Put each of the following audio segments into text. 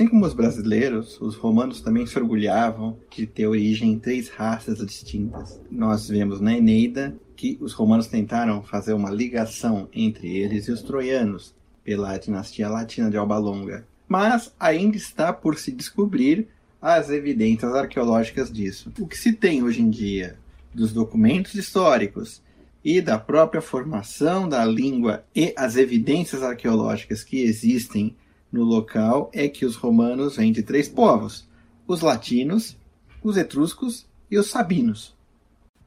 Assim como os brasileiros, os romanos também se orgulhavam de ter origem em três raças distintas. Nós vemos na Eneida que os romanos tentaram fazer uma ligação entre eles e os troianos, pela dinastia latina de Alba Longa. Mas ainda está por se descobrir as evidências arqueológicas disso. O que se tem hoje em dia dos documentos históricos e da própria formação da língua e as evidências arqueológicas que existem no local é que os romanos vêm de três povos: os latinos, os etruscos e os sabinos.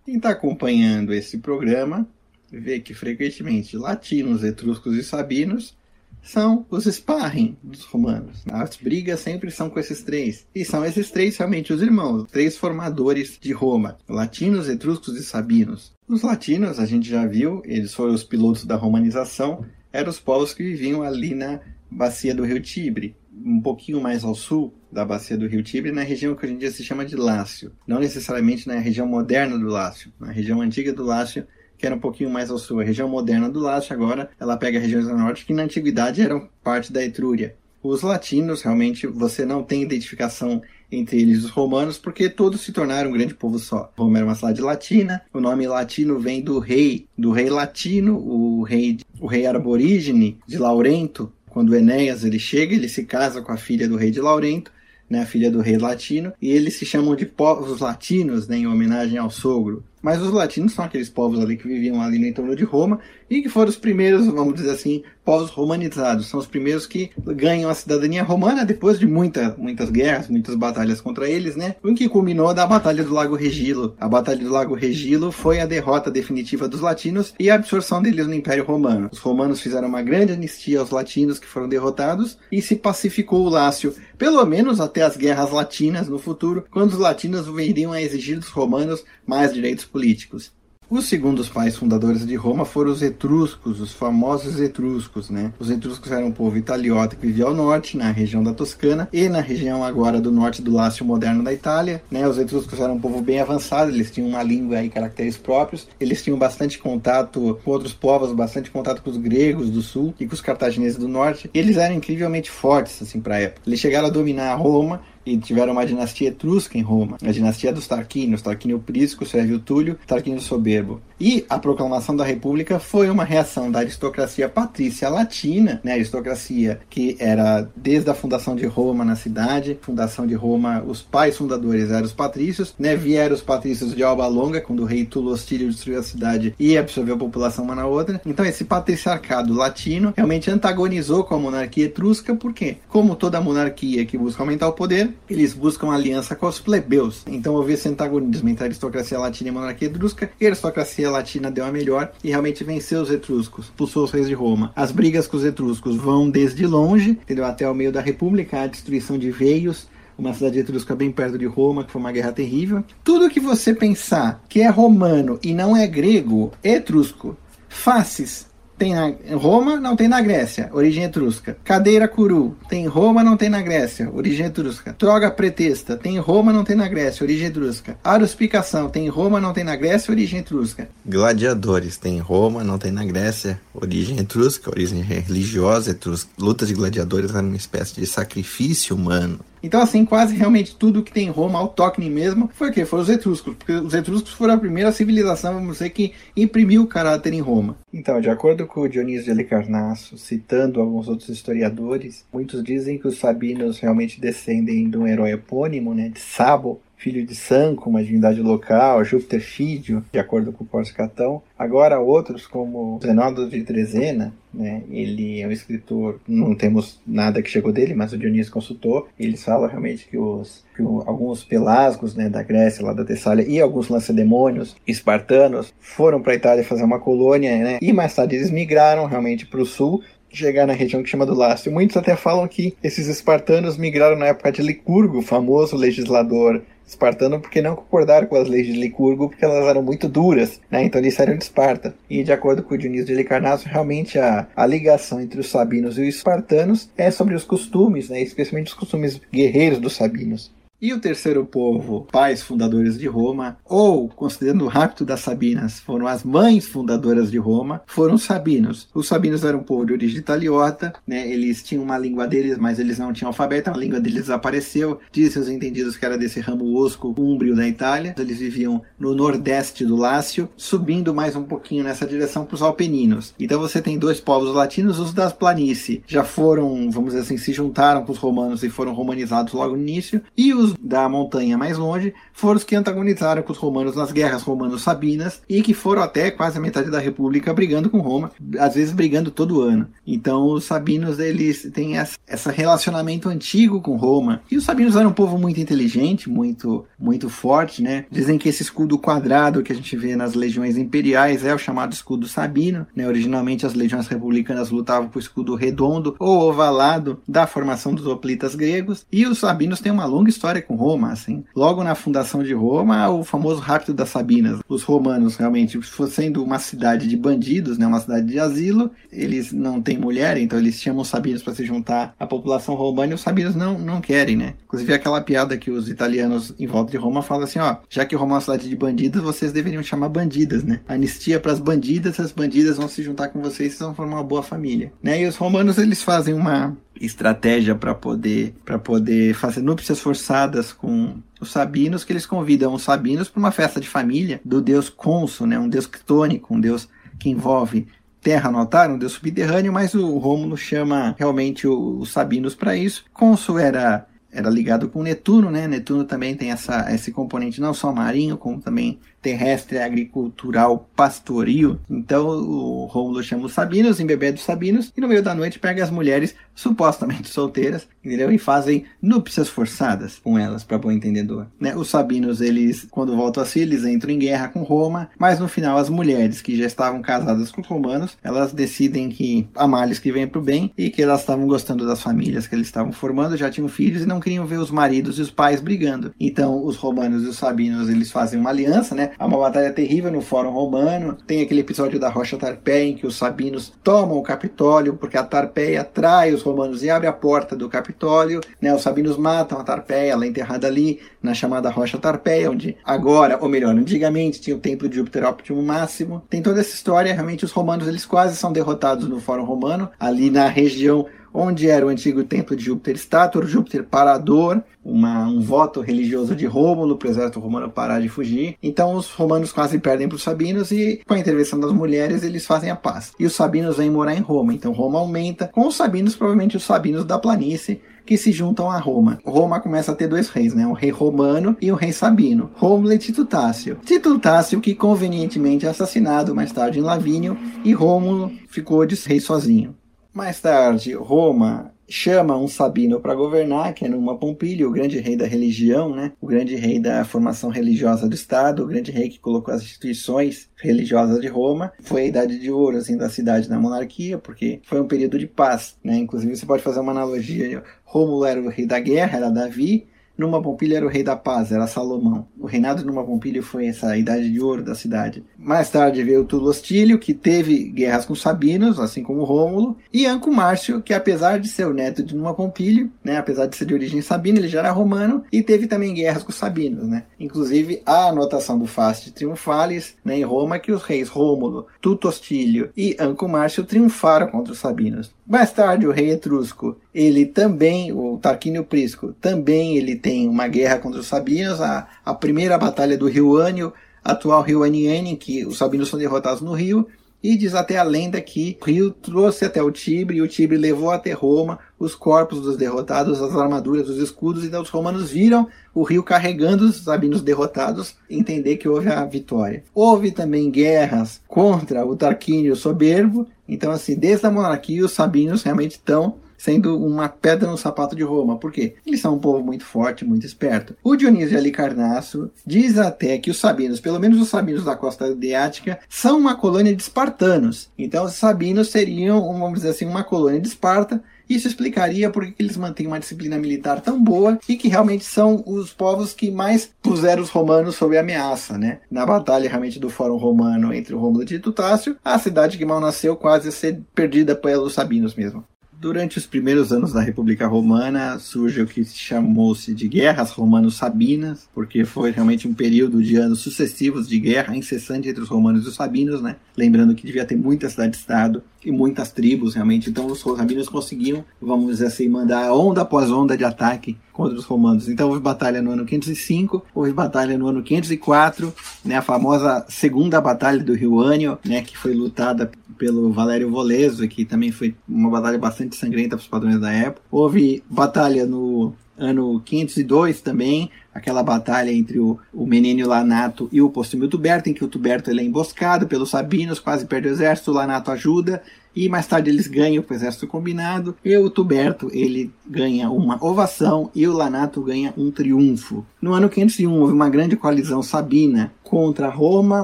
Quem está acompanhando esse programa vê que frequentemente latinos, etruscos e sabinos são os sparring dos romanos. As brigas sempre são com esses três. E são esses três realmente os irmãos, três formadores de Roma: latinos, etruscos e sabinos. Os latinos, a gente já viu, eles foram os pilotos da romanização, eram os povos que viviam ali na bacia do rio Tibre, um pouquinho mais ao sul da bacia do rio Tibre, na região que hoje em dia se chama de Lácio. Não necessariamente na região moderna do Lácio, na região antiga do Lácio, que era um pouquinho mais ao sul. A região moderna do Lácio agora, ela pega regiões do norte que na antiguidade eram parte da Etrúria. Os latinos, realmente, você não tem identificação entre eles os romanos, porque todos se tornaram um grande povo só. Roma era uma cidade latina, o nome latino vem do rei, do rei latino, o rei, o rei aborígene de Laurento, quando Enéas ele chega, ele se casa com a filha do rei de Laurento, né, a filha do rei latino, e eles se chamam de povos latinos, né, em homenagem ao sogro. Mas os latinos são aqueles povos ali que viviam ali no entorno de Roma e que foram os primeiros, vamos dizer assim, povos romanizados. São os primeiros que ganham a cidadania romana depois de muita, muitas guerras, muitas batalhas contra eles, né? O que culminou da Batalha do Lago Regilo. A Batalha do Lago Regilo foi a derrota definitiva dos latinos e a absorção deles no Império Romano. Os romanos fizeram uma grande anistia aos latinos que foram derrotados e se pacificou o Lácio, pelo menos até as guerras latinas no futuro, quando os latinos viriam a exigir dos romanos mais direitos políticos. Os segundos pais fundadores de Roma foram os etruscos, os famosos etruscos, né? Os etruscos eram um povo italiota que vivia ao norte, na região da Toscana, e na região agora do norte do Lácio moderno da Itália, né? Os etruscos eram um povo bem avançado, eles tinham uma língua e caracteres próprios, eles tinham bastante contato com outros povos, bastante contato com os gregos do sul e com os cartagineses do norte. Eles eram incrivelmente fortes, assim, para a época. Eles chegaram a dominar Roma e tiveram uma dinastia etrusca em Roma, a dinastia dos Tarquínios, Tarquínio Prisco, Sérvio Túlio, Tarquínio Soberbo. E a proclamação da República foi uma reação da aristocracia patrícia latina, né, aristocracia que era desde a fundação de Roma na cidade, fundação de Roma, os pais fundadores eram os patrícios, né, vieram os patrícios de Alba Longa, quando o rei Tulo destruiu a cidade e absorveu a população uma na outra. Então esse patriciarcado latino realmente antagonizou com a monarquia etrusca, porque como toda monarquia que busca aumentar o poder, eles buscam aliança com os plebeus. Então houve esse antagonismo entre a aristocracia latina e a monarquia etrusca, e a aristocracia latina deu a melhor e realmente venceu os etruscos, expulsou os reis de Roma. As brigas com os etruscos vão desde longe, entendeu? até o meio da República, a destruição de veios, uma cidade etrusca bem perto de Roma, que foi uma guerra terrível. Tudo que você pensar que é romano e não é grego, é etrusco. Faces, tem na Roma, não tem na Grécia, origem etrusca. Cadeira curu, tem Roma, não tem na Grécia, origem etrusca. Droga pretesta, tem Roma, não tem na Grécia, origem etrusca. Aruspicação, tem Roma, não tem na Grécia, origem etrusca. Gladiadores, tem Roma, não tem na Grécia, origem etrusca, origem religiosa etrusca. Luta de gladiadores era uma espécie de sacrifício humano. Então, assim, quase realmente tudo que tem em Roma, autóctone mesmo, foi o quê? Foram os etruscos. Porque os etruscos foram a primeira civilização, vamos dizer, que imprimiu o caráter em Roma. Então, de acordo com o Dionísio de Halicarnasso, citando alguns outros historiadores, muitos dizem que os sabinos realmente descendem de um herói epônimo, né, de Sabo, filho de Sanco, uma divindade local, Júpiter Fídio, de acordo com o Catão. Agora outros, como Zenaldo de Trezena, né, ele é um escritor, não temos nada que chegou dele, mas o Dionísio consultou, eles falam realmente que, os, que o, alguns pelasgos né, da Grécia, lá da Tessália, e alguns lacedemônios espartanos foram para a Itália fazer uma colônia, né, e mais tarde eles migraram realmente para o sul, chegar na região que chama do Lácio. Muitos até falam que esses espartanos migraram na época de Licurgo, famoso legislador espartano, porque não concordaram com as leis de Licurgo, porque elas eram muito duras, né? Então eles saíram de Esparta. E de acordo com o Dionísio de Halicarnasso, realmente a, a ligação entre os sabinos e os espartanos é sobre os costumes, né? Especialmente os costumes guerreiros dos sabinos. E o terceiro povo, pais fundadores de Roma, ou considerando o rapto das Sabinas, foram as mães fundadoras de Roma, foram os sabinos. Os sabinos eram um povo de origem italiota, né? Eles tinham uma língua deles, mas eles não tinham alfabeto, a língua deles desapareceu. Dizem os entendidos que era desse ramo osco úmbrio da Itália. Eles viviam no nordeste do Lácio, subindo mais um pouquinho nessa direção para os Alpeninos. Então você tem dois povos latinos, os das planície já foram, vamos dizer assim, se juntaram com os romanos e foram romanizados logo no início, e os da montanha mais longe foram os que antagonizaram com os romanos nas guerras romano-sabinas e que foram até quase a metade da república brigando com Roma, às vezes brigando todo ano. Então os sabinos eles têm esse relacionamento antigo com Roma. E os sabinos eram um povo muito inteligente, muito muito forte, né? Dizem que esse escudo quadrado que a gente vê nas legiões imperiais é o chamado escudo sabino, né? Originalmente as legiões republicanas lutavam com o escudo redondo ou ovalado da formação dos hoplitas gregos, e os sabinos têm uma longa história com Roma, assim. Logo na fundação de Roma, o famoso rapto das Sabinas. Os romanos realmente, sendo uma cidade de bandidos, né, uma cidade de asilo, eles não têm mulher, então eles chamam os sabinos para se juntar à população romana e os sabinos não, não querem, né? Inclusive aquela piada que os italianos em volta de Roma falam assim, ó, já que Roma é uma cidade de bandidos, vocês deveriam chamar bandidas, né? Anistia para as bandidas, as bandidas vão se juntar com vocês e vão formar uma boa família, né? E os romanos eles fazem uma estratégia para poder para poder fazer núpcias forçadas com os sabinos que eles convidam os sabinos para uma festa de família do deus Conso, né, um deus ctônico, um deus que envolve terra no altar, um deus subterrâneo, mas o Rômulo chama realmente os sabinos para isso. Conso era era ligado com Netuno, né? Netuno também tem essa, esse componente não só marinho, como também terrestre, agricultural, pastoril. Então o Rômulo chama os Sabinos, embebeda os Sabinos, e no meio da noite pega as mulheres supostamente solteiras, entendeu? E fazem núpcias forçadas com elas, para bom entendedor. Né? Os Sabinos, eles, quando voltam a si, eles entram em guerra com Roma, mas no final as mulheres que já estavam casadas com os romanos, elas decidem que há males que vêm para o bem e que elas estavam gostando das famílias que eles estavam formando, já tinham filhos e não queriam ver os maridos e os pais brigando. Então os romanos e os Sabinos, eles fazem uma aliança, né? Há uma batalha terrível no Fórum Romano. Tem aquele episódio da Rocha Tarpeia em que os sabinos tomam o Capitólio porque a Tarpeia atrai os romanos e abre a porta do Capitólio. Né? Os sabinos matam a Tarpeia, ela é enterrada ali na chamada Rocha Tarpeia, onde agora, ou melhor, antigamente tinha o templo de Júpiter Óptimo Máximo. Tem toda essa história. Realmente os romanos eles quase são derrotados no Fórum Romano, ali na região onde era o antigo templo de Júpiter Stator, Júpiter Parador, uma, um voto religioso de Rômulo para o exército romano parar de fugir. Então os romanos quase perdem para os sabinos e com a intervenção das mulheres eles fazem a paz. E os sabinos vêm morar em Roma. Então Roma aumenta. Com os sabinos, provavelmente os sabinos da planície, que se juntam a Roma. Roma começa a ter dois reis, né? Um rei romano e um rei sabino. Rômulo e Tito Tácio. Tito Tácio que convenientemente é assassinado mais tarde em Lavínio e Rômulo ficou de rei sozinho. Mais tarde, Roma chama um Sabino para governar, que é Numa Pompílio, o grande rei da religião, né? o grande rei da formação religiosa do Estado, o grande rei que colocou as instituições religiosas de Roma. Foi a idade de ouro assim, da cidade na monarquia, porque foi um período de paz. Né? Inclusive, você pode fazer uma analogia: Rômulo era o rei da guerra, era Davi, numa Pompília era o rei da paz, era Salomão. O reinado de Numa Pompília foi essa idade de ouro da cidade. Mais tarde veio Tulo Hostílio, que teve guerras com os Sabinos, assim como Rômulo, e Anco Márcio, que apesar de ser o neto de Numa Pompílio, né, apesar de ser de origem sabina, ele já era romano e teve também guerras com os Sabinos, né? Inclusive a anotação do Fast Triunfalis, né, em Roma, que os reis Rômulo, Tuto Hostílio e Anco Márcio triunfaram contra os Sabinos. Mais tarde, o rei etrusco, ele também, o Tarquínio Prisco, também ele tem uma guerra contra os sabinos, a, a primeira batalha do Rio Anio, atual Rio Aniene, que os sabinos são derrotados no rio, e diz até a lenda que o rio trouxe até o Tibre e o Tibre levou até Roma os corpos dos derrotados, as armaduras, os escudos, e então os romanos viram o rio carregando os sabinos derrotados, entender que houve a vitória. Houve também guerras contra o Tarquínio soberbo, então assim, desde a monarquia os sabinos realmente estão sendo uma pedra no sapato de Roma. Por quê? Eles são um povo muito forte, muito esperto. O Dionísio Alicarnasso diz até que os sabinos, pelo menos os sabinos da costa adriática, são uma colônia de espartanos. Então os sabinos seriam, vamos dizer assim, uma colônia de Esparta, isso explicaria por que eles mantêm uma disciplina militar tão boa e que realmente são os povos que mais puseram os romanos sob ameaça, né? Na batalha realmente do Fórum Romano entre o Rômulo e Tito Tácio, a cidade que mal nasceu quase a ser perdida pelos sabinos mesmo. Durante os primeiros anos da República Romana surge o que chamou-se de Guerras Romano-Sabinas, porque foi realmente um período de anos sucessivos de guerra incessante entre os romanos e os sabinos, né? Lembrando que devia ter muita cidade-estado e muitas tribos realmente, então os sabinos conseguiam, vamos dizer assim, mandar onda após onda de ataque contra os romanos. Então houve batalha no ano 505, houve batalha no ano 504, né, a famosa segunda batalha do Rio Anio, né, que foi lutada pelo Valério Voleso, que também foi uma batalha bastante sangrenta para os padrões da época. Houve batalha no ano 502 também, aquela batalha entre o, o Menênio Lanato e o Postúmio Tuberto, em que o Tuberto ele é emboscado pelos Sabinos, quase perde o exército, o Lanato ajuda, e mais tarde eles ganham o exército combinado, e o Tuberto ele ganha uma ovação e o Lanato ganha um triunfo. No ano 501 houve uma grande coalizão sabina contra Roma,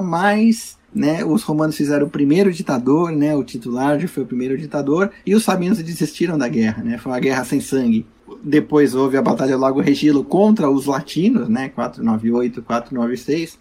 mas né, os romanos fizeram o primeiro ditador, né, o titular já foi o primeiro ditador, e os sabinos desistiram da guerra, né, foi uma guerra sem sangue. Depois houve a Batalha do Lago Regilo contra os latinos, né, 498 496.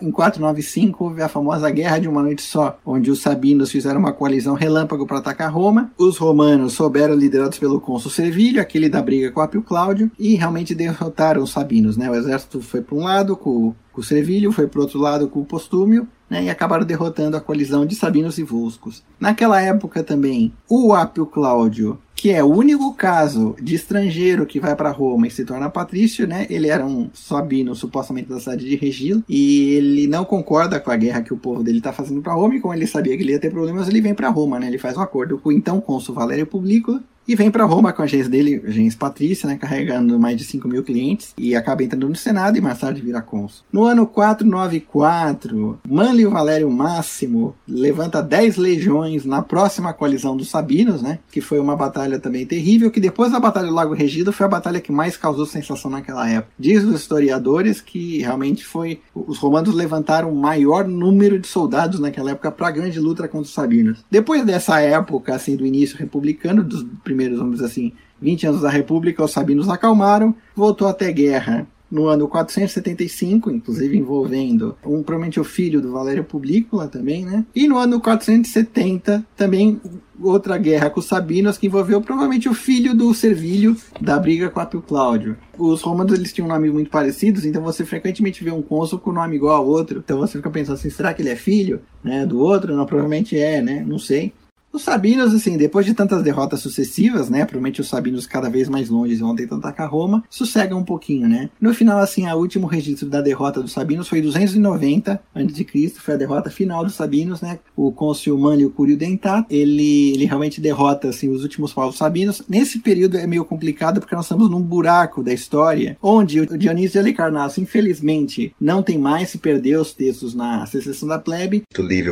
Em 495 houve a famosa Guerra de uma Noite Só, onde os sabinos fizeram uma coalizão relâmpago para atacar Roma. Os romanos souberam, liderados pelo cônsul Servilho, aquele da briga com Apio Cláudio, e realmente derrotaram os sabinos. Né? O exército foi para um lado com, com o Servilho, foi para outro lado com o Postúmio, né, e acabaram derrotando a coalizão de Sabinos e Volscos. Naquela época também, o Apio Cláudio que é o único caso de estrangeiro que vai para Roma e se torna patrício, né? Ele era um sabino, supostamente da cidade de Regilo, e ele não concorda com a guerra que o povo dele está fazendo para Roma, e como ele sabia que ele ia ter problemas, ele vem para Roma, né? Ele faz um acordo com o então cônsul Valério Publico e vem para Roma com a agência dele, a agência Patrícia, né, carregando mais de 5 mil clientes, e acaba entrando no Senado e mais tarde vira cônsul. No ano 494, Manlio Valério Máximo levanta 10 legiões na próxima coalizão dos Sabinos, né, que foi uma batalha também terrível, que depois da Batalha do Lago Regido foi a batalha que mais causou sensação naquela época. Diz os historiadores que realmente foi os romanos levantaram o maior número de soldados naquela época para a grande luta contra os Sabinos. Depois dessa época, assim, do início republicano, dos primeiros, vamos dizer assim, 20 anos da República, os sabinos acalmaram, voltou até guerra no ano 475, inclusive envolvendo um, provavelmente o filho do Valério Publícola também, né? E no ano 470 também outra guerra com os Sabinos que envolveu provavelmente o filho do Servilho da briga com Apio Cláudio. Os romanos eles tinham nomes muito parecidos, então você frequentemente vê um cônsul com nome igual ao outro. Então você fica pensando assim, será que ele é filho, né, do outro? Não, provavelmente é, né? Não sei. Os Sabinos, assim, depois de tantas derrotas sucessivas, né? Provavelmente os Sabinos cada vez mais longe vão tentar atacar Roma, sossegam um pouquinho, né? No final, assim, o último registro da derrota dos Sabinos foi 290 a.C., foi a derrota final dos Sabinos, né? O cônsul Manlio Curio Dentato, ele, ele realmente derrota, assim, os últimos povos sabinos. Nesse período é meio complicado porque nós estamos num buraco da história, onde o Dionísio de Halicarnasso, infelizmente, não tem mais, se perdeu os textos na secessão da plebe.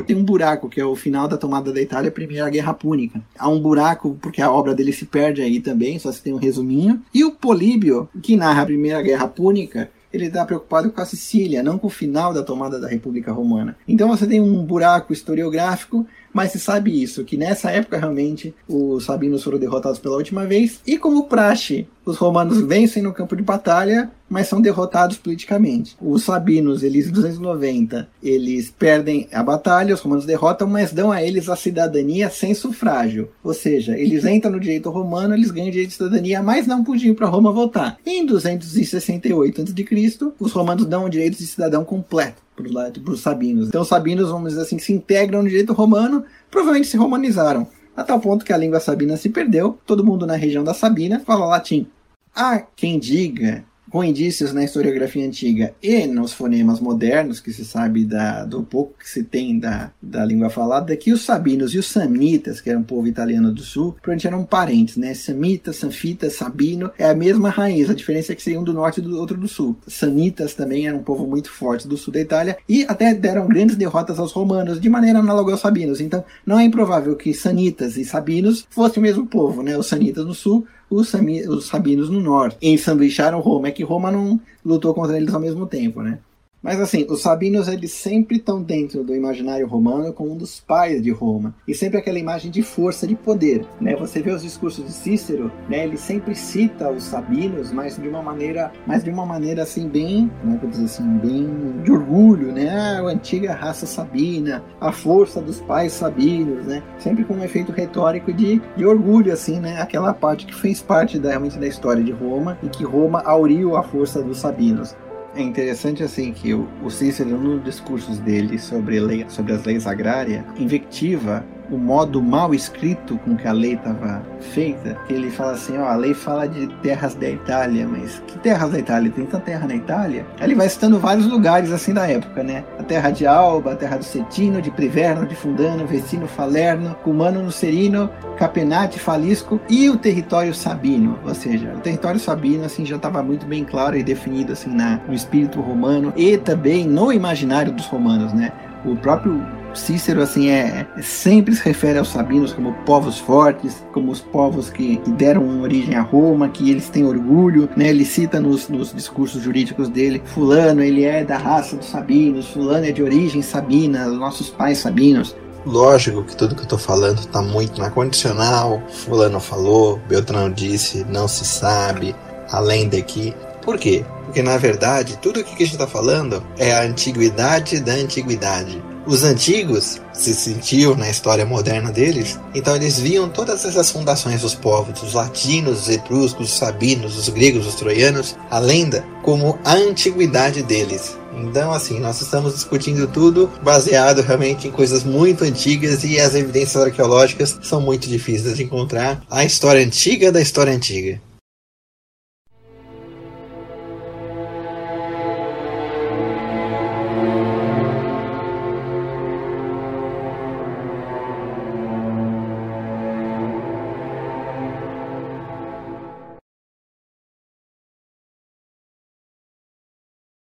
Tem um buraco, que é o final da tomada da Itália, primeira a Guerra Púnica. Há um buraco, porque a obra dele se perde aí também, só se tem um resuminho. E o Políbio, que narra a Primeira Guerra Púnica, ele está preocupado com a Sicília, não com o final da tomada da República Romana. Então você tem um buraco historiográfico mas se sabe isso, que nessa época realmente os sabinos foram derrotados pela última vez, e como praxe, os romanos vencem no campo de batalha, mas são derrotados politicamente. Os sabinos, eles 290, eles perdem a batalha, os romanos derrotam, mas dão a eles a cidadania sem sufrágio. Ou seja, eles entram no direito romano, eles ganham direito de cidadania, mas não podiam para Roma voltar. Em 268 a.C., os romanos dão o direito de cidadão completo para os sabinos. Então os sabinos, vamos dizer assim, se integram no direito romano, provavelmente se romanizaram. A tal ponto que a língua sabina se perdeu, todo mundo na região da Sabina fala latim. Há quem diga com indícios na historiografia antiga e nos fonemas modernos, que se sabe da, do pouco que se tem da, da língua falada, que os sabinos e os samitas, que eram um povo italiano do sul, provavelmente eram parentes, né? Samita, sanfita, sabino, é a mesma raiz, a diferença é que seriam um do norte e do outro do sul. Sanitas também eram um povo muito forte do sul da Itália e até deram grandes derrotas aos romanos, de maneira análoga aos sabinos. Então, não é improvável que sanitas e sabinos fossem o mesmo povo, né? Os sanitas no sul, os, os sabinos no norte. Ensanduicharam Roma. É que Roma não lutou contra eles ao mesmo tempo, né? Mas assim, os sabinos eles sempre estão dentro do imaginário romano como um dos pais de Roma. E sempre aquela imagem de força, de poder. Né? Você vê os discursos de Cícero, né? ele sempre cita os sabinos, mas de uma maneira, mas de uma maneira assim bem, é que eu dizer assim, bem de orgulho, né? Ah, a antiga raça sabina, a força dos pais sabinos, né? Sempre com um efeito retórico de, de orgulho, assim, né? Aquela parte que fez parte da, realmente da história de Roma e que Roma auriu a força dos sabinos. É interessante assim que o, o Cícero, nos discursos dele sobre, lei, sobre as leis agrárias, invectiva o modo mal escrito com que a lei estava feita, ele fala assim, ó, a lei fala de terras da Itália, mas que terras da Itália? Tem tanta terra na Itália? Ele vai citando vários lugares assim da época, né? A terra de Alba, a terra do Cetino, de Priverno, de Fundano, Vecino, Falerno, Cumano, Nucerino, Capenate, Falisco e o território sabino, ou seja, o território sabino assim já estava muito bem claro e definido assim na, no espírito romano e também no imaginário dos romanos, né? O próprio Cícero assim é, é, sempre se refere aos sabinos como povos fortes, como os povos que, deram origem a Roma, que eles têm orgulho, né? Ele cita nos, nos discursos jurídicos dele, fulano ele é da raça dos sabinos, fulano é de origem sabina, nossos pais sabinos. Lógico que tudo que eu tô falando tá muito na condicional. Fulano falou, Beltrão disse, não se sabe, além daqui. Por quê? Porque na verdade, tudo o que a gente está falando é a antiguidade da antiguidade. Os antigos se sentiam na história moderna deles, então eles viam todas essas fundações dos povos, os latinos, os etruscos, os sabinos, os gregos, os troianos, a lenda, como a antiguidade deles. Então, assim, nós estamos discutindo tudo baseado realmente em coisas muito antigas e as evidências arqueológicas são muito difíceis de encontrar. A história antiga da história antiga.